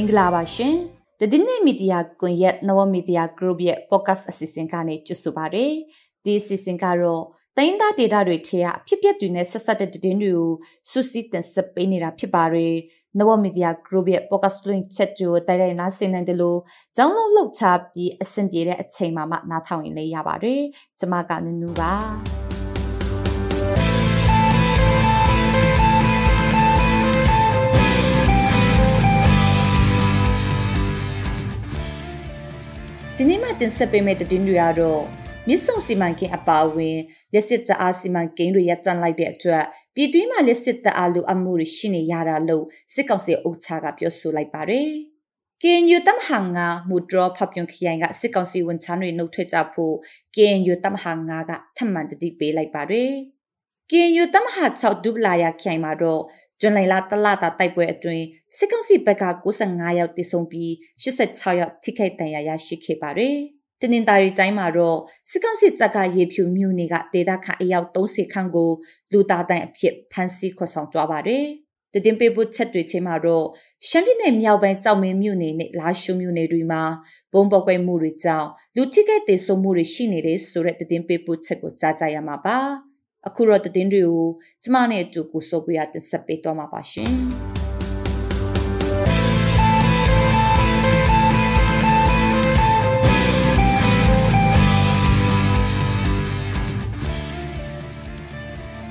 င်္ဂလာပါရှင်။တဒင်းနဲ့မီဒီယာကွန်ရက်နဝမီဒီယာ group ရဲ့ podcast အစီအစဉ်ကနေကြိုဆိုပါရစေ။ဒီအစီအစဉ်ကတော့တိုင်းသားဒေတာတွေထဲကအဖြစ်အပျက်တွေနဲ့ဆက်ဆက်တဲ့သတင်းတွေကိုစုစည်းတင်ဆက်ပေးနေတာဖြစ်ပါရယ်။နဝမီဒီယာ group ရဲ့ podcast link ချက်ကိုတိုက်ရိုက်နားဆင်နိုင်တယ်လို့ကြောင်းလုံးလောက်ချပြီးအဆင်ပြေတဲ့အချိန်မှာမှနားထောင်ရင်လည်းရပါတယ်။ကျွန်မကနူးနူးပါ။ တင်ဆက်ပေးမယ့်သတင်းတွေကတော့မြစ်ဆုံစီမံကိန်းအပါအဝင်လက်စစ်တအားစီမံကိန်းတွေရပ်တန့်လိုက်တဲ့အတွက်ပြည်တွင်းမှာလက်စစ်တအားလိုအပ်မှုတွေရှိနေရတာလို့စစ်ကောင်စီအုပ်ချုပ်ကပြောဆိုလိုက်ပါတယ်။ KNU တမဟန်ငါမူဒရဖပ်ယုံခရိုင်ကစစ်ကောင်စီဝန်ထမ်းတွေနှုတ်ထွက်ကြဖို့ KNU တမဟန်ငါကထပ်မံတတိပေးလိုက်ပါတယ်။ KNU တမဟာ6ဒုပလာယာခရိုင်မှာတော့ ကျွန်းလင်လာတလတာတိုက်ပွဲအတွင်းစစ်ကောင်စီဘက်က95ယောက်တိဆုံပြီး86ယောက်ထိခိုက်ဒဏ်ရာရရှိခဲ့ပါတယ်။တနင်္သာရီတိုင်းမှာတော့စစ်ကောင်စီတပ်ကရေဖြူမြို့နယ်ကဒေသခံအယောက်30ခန့်ကိုလူသားတိုင်အဖြစ်ဖမ်းဆီးခေါ်ဆောင်သွားပါတယ်။တည်င်းပေးဖို့ချက်တွေချင်းမှာတော့ရှမ်းပြည်နယ်မြောက်ပိုင်းကြောက်မင်းမြို့နယ်နဲ့လာရှုမြို့နယ်တွေမှာဘုံပေါက်ကွဲမှုတွေကြောင့်လူထိခိုက်ဒေဆုံးမှုတွေရှိနေတဲ့ဆိုတဲ့တည်င်းပေးဖို့ချက်ကိုကြားကြရမှာပါ။ အခုတော့သတင်းတွေကိုကျမနဲ့အတူကိုစိုးပြရတင်ဆက်ပေးသွားမှာပါရှင်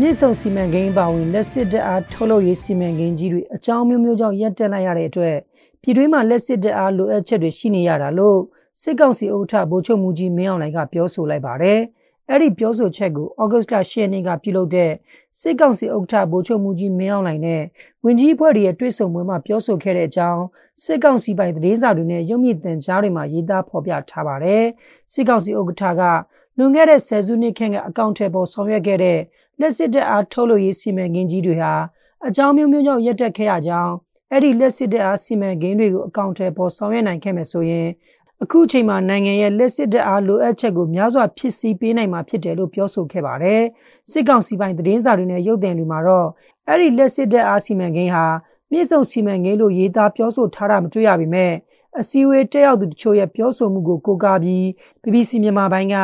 မြစ်ဆုံစီမံကိန်းပါဝင်လက်စစ်တအားထုတ်လုပ်ရေးစီမံကိန်းကြီးတွေအကြောင်းမျိုးမျိုးကြောင့်ရပ်တန့်လိုက်ရတဲ့အတွက်ပြည်တွင်းမှာလက်စစ်တအားလိုအပ်ချက်တွေရှိနေရတာလို့စစ်ကောင်စီဥက္ကဋ္ဌဗိုလ်ချုပ်မူကြီးမင်းအောင်လှိုင်ကပြောဆိုလိုက်ပါတယ်။ အဲ့ဒီပြောဆိုချက်ကိုဩဂတ်စ်လ10ရက်နေ့ကပြုလုပ်တဲ့စစ်ကောင်စီဥက္ကဋ္ဌဗိုလ်ချုပ်မူကြီးမင်းအောင်လှိုင်နဲ့ဝင်ကြီးအဖွဲ့ရဲ့တွေ့ဆုံပွဲမှာပြောဆိုခဲ့တဲ့အကြောင်းစစ်ကောင်စီပိုင်သတင်းစာတွေနဲ့ရုပ်မြင့်သံကြားတွေမှာရေးသားဖော်ပြထားပါတယ်။စစ်ကောင်စီဥက္ကဋ္ဌကလွန်ခဲ့တဲ့ဆယ်စုနှစ်ခန့်ကအကောင့်ထဲပေါ်ဆောင်ရွက်ခဲ့တဲ့လက်စစ်တပ်အားထုတ်လို့ရေးစီမံကိန်းကြီးတွေဟာအကြောင်းမျိုးမျိုးကြောင့်ရပ်တန့်ခဲ့ရကြောင်းအဲ့ဒီလက်စစ်တပ်အားစီမံကိန်းတွေကိုအကောင့်ထဲပေါ်ဆောင်ရွက်နိုင်ခဲ့မယ်ဆိုရင် အခုအချိန်မှာနိုင်ငံရဲ့လက်စစ်တပ်အားလိုအပ်ချက်ကိုများစွာဖြစ်စည်းပေးနိုင်မှာဖြစ်တယ်လို့ပြောဆိုခဲ့ပါတယ်။စစ်ကောင်စီပိုင်းသတင်းစာတွေနဲ့ရုပ်သံတွေမှာတော့အဲ့ဒီလက်စစ်တပ်အားစီမံကိန်းဟာမြစ်ဆုံစီမံကိန်းလို့ရေးသားပြောဆိုထားတာမတွေ့ရပေမဲ့အစည်းအဝေးတက်ရောက်သူတချို့ရဲ့ပြောဆိုမှုကိုကိုးကားပြီး BBC မြန်မာပိုင်းက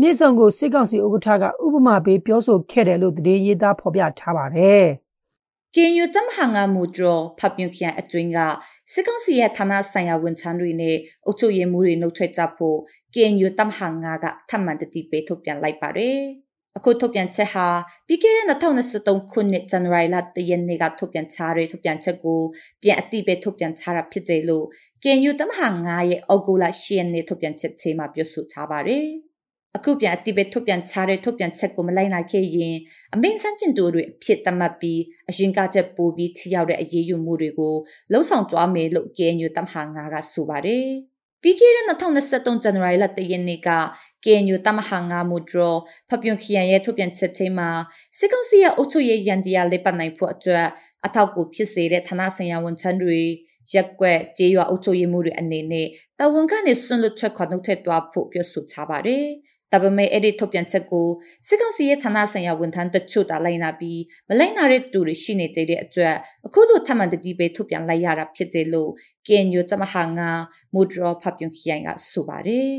မြစ်ဆုံကိုစစ်ကောင်စီဥက္ကဋ္ဌကဥပမာပေးပြောဆိုခဲ့တယ်လို့သတင်းရေးသားဖော်ပြထားပါတယ်။ KNU တမဟာငါမူဒရဖပ်မြခရိုင်အတွင်းကစစ်ကောင်စီရဲ့ဌာနဆိုင်ရာဝန်ထမ်းတွေနဲ့အုပ်ချုပ်ရေးမှူးတွေနှုတ်ထွက်ကြဖို့ KNU တမဟာငါကထပ်မံတတိပေးထုတ်ပြန်လိုက်ပါတယ်။အခုထုတ်ပြန်ချက်ဟာပြီးခဲ့တဲ့2023ခုနှစ်ဇန်နဝါရီလတရက်နေ့ကထုတ်ပြန်ချတဲ့ထုတ်ပြန်ချက်ကိုပြန်အတိပေးထုတ်ပြန်ချတာဖြစ်တယ်လို့ KNU တမဟာငါရဲ့အော်ဂိုလာရှီယန်နဲ့ထုတ်ပြန်ချက်ထဲမှာပြောဆိုထားပါတယ်။ အခုပြန်အတိပဲထုတ်ပြန်ချတဲ့ထုတ်ပြန်ချက်ကိုမလိုက်နိုင်ခဲ့ရင်အမိန့်ဆန်းကျင်သူတွေအဖြစ်သတ်မှတ်ပြီးအရင်ကချက်ပို့ပြီးထိရောက်တဲ့အရေးယူမှုတွေကိုလှုံ့ဆော်ကြွားမယ်လို့ KNU တမဟာငါကဆိုပါတယ်။ပြီးခဲ့တဲ့2023ဇန်နဝါရီလတရက်နေ့က KNU တမဟာငါမူဒရဖပြွန်ခရိုင်ရဲ့ထုတ်ပြန်ချက်ထဲမှာစစ်ကောင်စီရဲ့အုပ်ချုပ်ရေးရန်တရားလက်ပတ်နိုင်ဖို့အတွက်အထောက်အကူဖြစ်စေတဲ့ဌာနဆိုင်ရာဝန်ထမ်းတွေရက်ကွက်ကြေးရွာအုပ်ချုပ်ရေးမှုတွေအနေနဲ့တာဝန်ကနေဆွန့်လွတ်ထွက်ခွာနှုတ်ထွက်သွားဖို့ပြောဆိုထားပါတယ်။ ဒါပေမဲ့အဲ့ဒီထုတ်ပြန်ချက်ကိုစစ်ကောင်စီရဲ့ဌာနဆိုင်ရာဝန်ထမ်းတချို့တာလိုက်နာပြီးမလိုက်နာတဲ့သူတွေရှိနေကြတဲ့အတွက်အခုလိုထပ်မံတတိပေးထုတ်ပြန်လိုက်ရတာဖြစ်တယ်လို့ KNU တမဟာငါမူဒရဖပြုံခရိုင်ကဆိုပါတယ်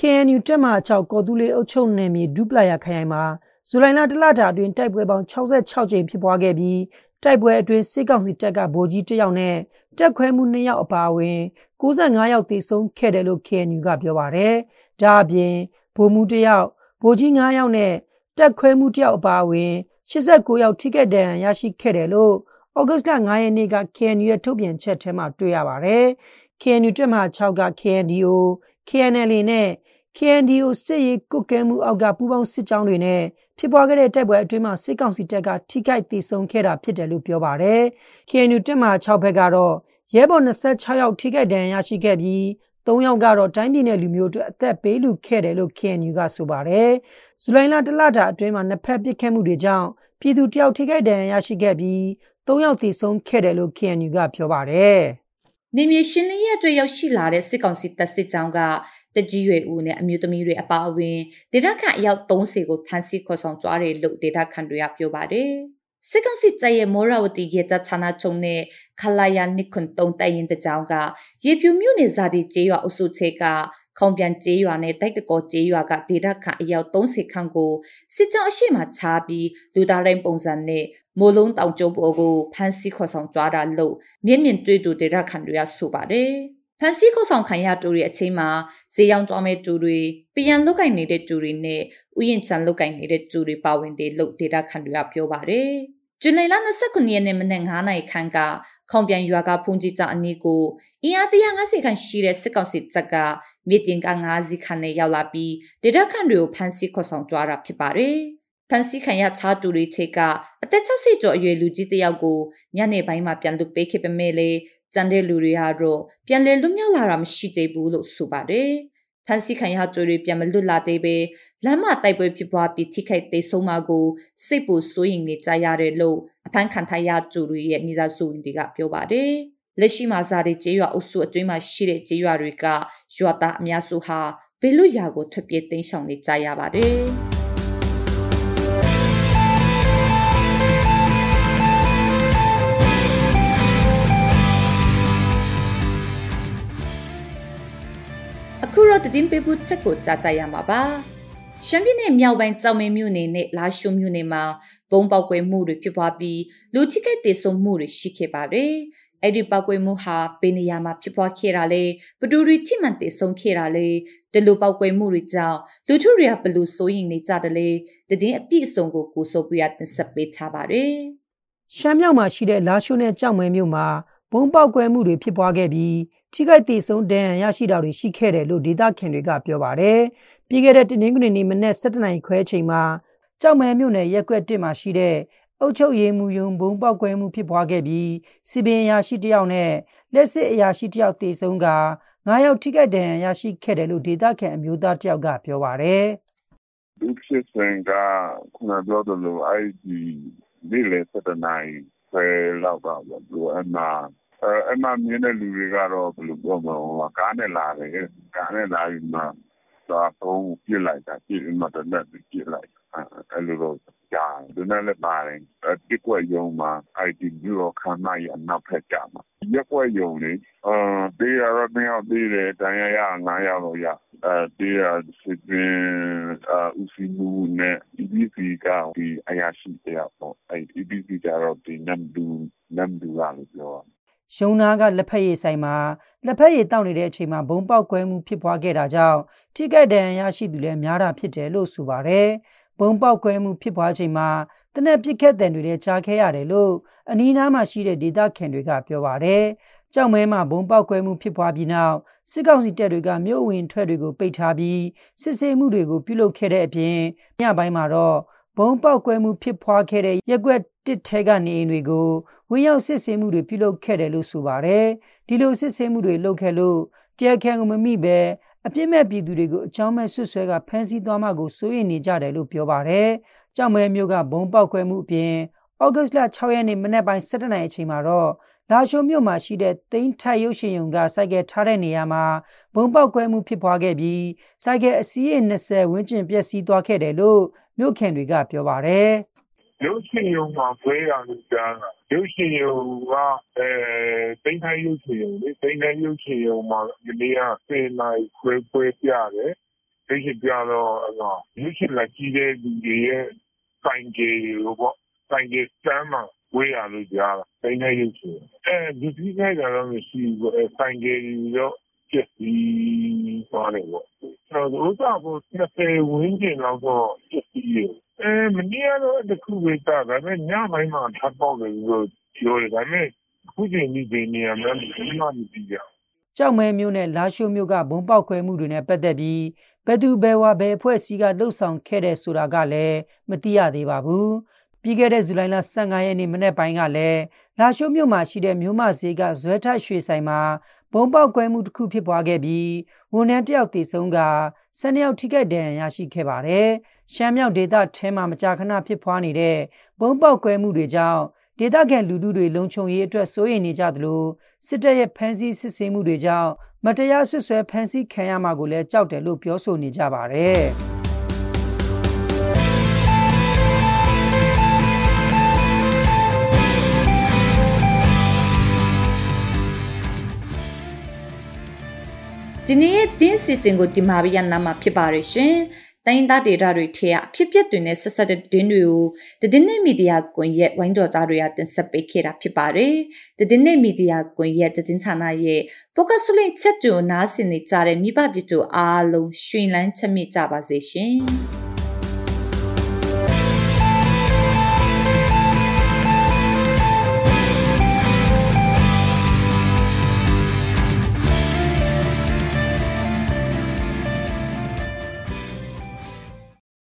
KNU တက်မ6ကော်တူလေးအုပ်ချုပ်နယ်မြေဒူပလာယာခရိုင်မှာဇူလိုင်လတလတာအတွင်းတိုက်ပွဲပေါင်း66ကြိမ်ဖြစ်ပွားခဲ့ပြီးတိုက်ပွဲအတွင်းစစ်ကောင်စီတပ်ကဗိုလ်ကြီးတယောက်နဲ့တက်ခွဲမှု2ယောက်အပါအဝင်65ယောက်သေဆုံးခဲ့တယ်လို့ KNU ကပြောပါတယ်။ဒါအပြင် ဗိုလ်မှူးတယောက်ဗိုလ်ကြီး9ယောက်နဲ့တက်ခွဲမှုတယောက်အပါအဝင်89ယောက်ထိခိုက်ဒဏ်ရာရရှိခဲ့တယ်လို့ဩဂတ်စ်လ9ရက်နေ့က KNU ရဲ့ထုတ်ပြန်ချက်ထဲမှာတွေ့ရပါတယ်။ KNU တက်မှ6က KNDO KNL နဲ့ KNDO စစ်ရေးကုတ်ကဲမှုအောက်ကပူးပေါင်းစစ်ကြောင်းတွေနဲ့ဖြစ်ပွားခဲ့တဲ့တိုက်ပွဲအတွင်းမှာစစ်ကောင်စီတပ်ကထိခိုက်ဒေဆုံးခဲ့တာဖြစ်တယ်လို့ပြောပါတယ်။ KNU တက်မှ6ဘက်ကတော့ရဲဘော်26ယောက်ထိခိုက်ဒဏ်ရာရရှိခဲ့ပြီး ၃ယောက်ကတော့တိုင်းပြည်နယ်လူမျိုးတို့အသက်ပေးလူခဲ့တယ်လို့ KNU ကဆိုပါတယ်။ဇူလိုင်လတလတာအတွင်းမှာနှစ်ဖက်ပစ်ခတ်မှုတွေကြောင့်ပြည်သူတယောက်ထိခိုက်ဒဏ်ရာရရှိခဲ့ပြီး၃ယောက်သေဆုံးခဲ့တယ်လို့ KNU ကပြောပါတယ်။နေမြေရှင်လင်းရဲ့အတွက်ရောက်ရှိလာတဲ့စစ်ကောင်စီတပ်စစ်ကြောင်းကတကြီးရွယ်ဦးနဲ့အမျိုးသမီးတွေအပါအဝင်ဒေတာခန့်အယောက်30ကိုဖမ်းဆီးခေါ်ဆောင်သွားတယ်လို့ဒေတာခန့်တွေကပြောပါတယ်။ စစ်ကောင်စီတပ်ရဲ့မောရဝတီရေတပ်ဌာနချုပ်နဲ့ခလာယာနိခွန်တုံတိုင်ရင်တကြောင်ကရေပြူမြို့နယ်ဇာတိကျေးရွာအုပ်စုချေကခေါင်ပြန်ကျေးရွာနဲ့တိုက်တကောကျေးရွာကဒေသခံအယောက်30ခန့်ကိုစစ်ကြောင်းအရှိမချပြီးလူသားတိုင်းပုံစံနဲ့မိုးလုံးတောင်ကျုပ်ပေါ်ကိုဖမ်းဆီးခေါ်ဆောင်ကြတာလို့မြင့်မြင့်တွေ့သူဒေသခံတွေကဆိုပါတယ်။ ဖန်စီခေါဆောင်ခံရတူတွေအချိန်မှာဈေးရောင်းသွားမဲ့တူတွေပြန်လုတ်ကင်နေတဲ့တူတွေနဲ့ဥယျာဉ်ချန်လုတ်ကင်နေတဲ့တူတွေပါဝင်တဲ့လို့ဒေတာခန်တွေကပြောပါတယ်။ဇူလိုင်လ29ရက်နေ့မနေ့9နိုင်ခန့်ကခေါင်ပြန်ရွာကဖုန်ကြီးကြအနီးကိုအင်အား150ခန့်ရှိတဲ့စစ်ကောင်စီတပ်ကမြေတင်က9စီခန့်နဲ့ရောက်လာပြီးဒေတာခန်တွေကိုဖမ်းဆီးခေါ်ဆောင်ကြတာဖြစ်ပါတယ်။ဖန်စီခံရချားတူတွေချိတ်ကအသက်60ကျော်အရွယ်လူကြီးတယောက်ကိုညနေပိုင်းမှာပြန်လွတ်ပေးခဲ့ပေမဲ့လေ ကျန်တဲ့လူတွေကတော့ပြန်လည်လွတ်မြောက်လာတာမရှိသေးဘူးလို့ဆိုပါတယ်။ဖန်စီခံရကြတွေပြန်မလွတ်လာသေးပဲလမ်းမတိုက်ပွဲဖြစ်ပွားပြီးထိခိုက်သေးဆုံးမှာကိုစိတ်ပူစိုးရိမ်နေကြရတယ်လို့အဖမ်းခံထားရကြတွေရဲ့မိသားစုဝင်တွေကပြောပါတယ်။လက်ရှိမှာဇာတိကျေးရွာအုပ်စုအတွင်းမှာရှိတဲ့ကျေးရွာတွေကရွာသားအများစုဟာဘယ်လိုရာကိုထွက်ပြေးတိမ်းရှောင်နေကြရပါတယ်။ အခုတော့တည်င်းပေးဖို့ချက်ကိုကြားကြရမှာပါရှမ်းပြည်နယ်မြောက်ပိုင်းကြောင်မဲမြို့နယ်နဲ့လာရှုံမြို့နယ်မှာဘုံပေါက်ကွဲမှုတွေဖြစ်ပွားပြီးလူထိခိုက်ဒေဆုံးမှုတွေရှိခဲ့ပါတယ်အဲ့ဒီပောက်ကွဲမှုဟာဘယ်နေရာမှာဖြစ်ပွားခဲ့တာလဲဘဒူရီထိမှန်တေဆုံးခဲ့တာလဲဒီလိုပောက်ကွဲမှုတွေကြောင့်လူထုတွေကဘလို့စိုးရင်နေကြတယ်လဲတည်င်းအပြည့်အစုံကိုကိုဆိုပြရတင်ဆက်ပေးချပါတယ်ရှမ်းမြောက်မှာရှိတဲ့လာရှုံနဲ့ကြောင်မဲမြို့မှာ ဘုံပေါက်ကွဲမှုတွေဖြစ်ပွားခဲ့ပြီးထိခိုက်ဒေဆုံးဒဏ်ရာရရှိတာတွေရှိခဲ့တယ်လို့ဒေသခံတွေကပြောပါတယ်။ပြီးခဲ့တဲ့တနင်္ဂနွေနေ့မနက်7:00နာရီခွဲချိန်မှာကြောက်မဲမြို့နယ်ရက်ကွက်1မှာရှိတဲ့အုတ်ချုပ်ရေးမှုယုံဘုံပေါက်ကွဲမှုဖြစ်ပွားခဲ့ပြီးစီပင်အရာရှိတယောက်နဲ့လက်စစ်အရာရှိတယောက်တေဆုံးက9ယောက်ထိခိုက်ဒဏ်ရာရရှိခဲ့တယ်လို့ဒေသခံအမျိုးသားတယောက်ကပြောပါတယ်။ဒီဖြစ်စဉ်ကခုနပြောသလိုအဲ့ဒီနေ့လေ7:00နာရီခွဲလောက်ကလို့အမှ အဲ့မှာမြင်တဲ့လူတွေကတော့ဘယ်လိုပြောမလဲကားနဲ့လာတယ်ကားနဲ့လာပြီးမှသွားတော့ပြစ်လိုက်တာပြစ်မှတော့လက်ပြစ်လိုက်အဲ့လိုတော့ကြာတယ်ဒါနဲ့လည်းပါတယ်တစ်ကွက်ယုံမှာ IT ပြီးတော့ခမ်းမရနောက်ဖက်ကြမှာရက်ကွက်ယုံလေအာတေးရတော့မရောက်သေးတယ်တန်ရရ9ရောက်တော့ရအဲတေးရစစ်ပင်အာဦးစီးမှုနဲ့ EBC ကဒီအရာရှိတယောက်ပေါ့အဲ EBC ကြတော့ဒီနမ်ဒူနမ်ဒူလာလို့ပြော ရုံနာကလက်ဖက်ရည်ဆိုင်မှာလက်ဖက်ရည်တောက်နေတဲ့အချိန်မှာဘုံပေါက်ကွဲမှုဖြစ်ပွားခဲ့တာကြောင့်ထိခိုက်ဒဏ်ရာရရှိသူလည်းများတာဖြစ်တယ်လို့ဆိုပါတယ်။ဘုံပေါက်ကွဲမှုဖြစ်ပွားချိန်မှာတနက်ပစ်ခတ်တဲ့တွေလည်းကြားခဲ့ရတယ်လို့အနီးနားမှာရှိတဲ့ဒေသခံတွေကပြောပါတယ်။ကြောက်မဲမှာဘုံပေါက်ကွဲမှုဖြစ်ပွားပြီးနောက်စစ်ကောင်စီတပ်တွေကမြို့ဝင်ထွက်တွေကိုပိတ်ထားပြီးစစ်ဆေးမှုတွေကိုပြုလုပ်ခဲ့တဲ့အပြင်ညပိုင်းမှာတော့ဘုံပေါက်ကွဲမှုဖြစ်ပွားခဲ့တဲ့ရက်ွက် တစ်ထဲကနေအိမ်တွေကိုဝင်ရောက်စစ်ဆေးမှုတွေပြုလုပ်ခဲ့တယ်လို့ဆိုပါတယ်။ဒီလိုစစ်ဆေးမှုတွေလုပ်ခဲ့လို့တရားခံကိုမမိပဲအပြစ်မဲ့ပြည်သူတွေကိုအချောင်းမဲ့ဆွဆွဲကဖမ်းဆီးသွားမှကိုစိုးရိမ်နေကြတယ်လို့ပြောပါတယ်။ကြောက်မဲမျိုးကဘုံပေါက်ကွဲမှုအပြင်ဩဂတ်စ်လ6ရက်နေ့မနေ့ပိုင်း7:00နာရီအချိန်မှာတော့လာရှိုမြို့မှာရှိတဲ့သိန်းထက်ရုပ်ရှင်ရုံကစိုက်ကယ်ထားတဲ့နေရာမှာဘုံပေါက်ကွဲမှုဖြစ်ပွားခဲ့ပြီးစိုက်ကယ်အစီးရေ20ဝန်းကျင်ပျက်စီးသွားခဲ့တယ်လို့မြို့ခင်တွေကပြောပါတယ်။ ရုပ်ရှင်ရုံမှာခွဲရလို့ကြားတာရုပ်ရှင်ရုံကအဲသိန်းထိုင်းရုပ်ရှင်ရုံလေသိန်းထိုင်းရုပ်ရှင်ရုံမှာဒီနေ့က10နိုင်ခွဲခွဲပြတယ်ရုပ်ရှင်ပြတော့အဲ့တော့ရုပ်ရှင်လက်ကြည့်တဲ့လူတွေရဲ့ဆိုင်ကြီးလို့ပေါ့ဆိုင်ကြီးစမ်းမှာဝေးရလို့ကြားတာသိန်းထိုင်းရုပ်ရှင်အဲဒီဒီခိုက်တာတော့မရှိဘူးအဲဆိုင်ကြီးရော ပျက်စီးသွားတယ်ပေါ့။ဥစ္စာကို၂၀ဝန်းကျင်လောက်တော့ပျက်စီးတယ်။မနေ့ကတော့တခုပဲကျတယ်။ဒါပေမဲ့ညပိုင်းမှာထပ်ပေါက်တယ်လို့ပြောတယ်။ဒါပေမဲ့အခုချိန်ထိဘယ်နေရာမှန်းဘယ်သူမှမသိကြဘူး။”ကျောက်မဲမြို့နဲ့လားရှိုးမြို့ကဗုံးပေါက်ကွဲမှုတွေနဲ့ပတ်သက်ပြီးဘယ်သူဘယ်ဝါဘယ်အဖွဲ့အစည်းကလုပ်ဆောင်ခဲ့တယ်ဆိုတာကလည်းမသိရသေးပါဘူး ပြီးခဲ့တဲ့ဇူလိုင်လ15ရက်နေ့မနေ့ပိုင်းကလည်းလာရှိုးမြို့မှာရှိတဲ့မြို့မဈေးကဇွဲထရွှေဆိုင်မှာဘုံပေါက်ကွဲမှုတစ်ခုဖြစ်ပွားခဲ့ပြီးဝန်ထမ်းတယောက်တေဆုံးကဆယ်နှစ်ယောက်ထိခိုက်ဒဏ်ရာရရှိခဲ့ပါတယ်။ရှမ်းမြောက်ဒေသထဲမှာမကြာခဏဖြစ်ပွားနေတဲ့ဘုံပေါက်ကွဲမှုတွေကြောင့်ဒေသခံလူထုတွေလုံခြုံရေးအတွက်စိုးရိမ်နေကြသလိုစစ်တပ်ရဲ့ဖမ်းဆီးစစ်ဆေးမှုတွေကြောင့်မတရားဆွဆွဲဖမ်းဆီးခံရမှာကိုလည်းကြောက်တယ်လို့ပြောဆိုနေကြပါတယ်။ ဒီနေ့ရဲ့တင်းစီစဉ်ကိုဒီမာရီယာနာမှာဖြစ်ပါရရှင်တိုင်းသားဒေတာတွေထဲကအဖြစ်ပြက်တွေနဲ့ဆက်ဆက်တဲ့တင်းတွေကိုတည်င်းနေမီဒီယာကွန်ရက်ဝိုင်းတော်သားတွေကတင်ဆက်ပေးခဲ့တာဖြစ်ပါတယ်။တည်င်းနေမီဒီယာကွန်ရက်တည်င်းဌာနရဲ့ပိုကဆလင့်ချက်တူနားဆင်နေကြတဲ့မိဘပြည်သူအားလုံးရွှင်လန်းချမ်းမြေ့ကြပါစေရှင်။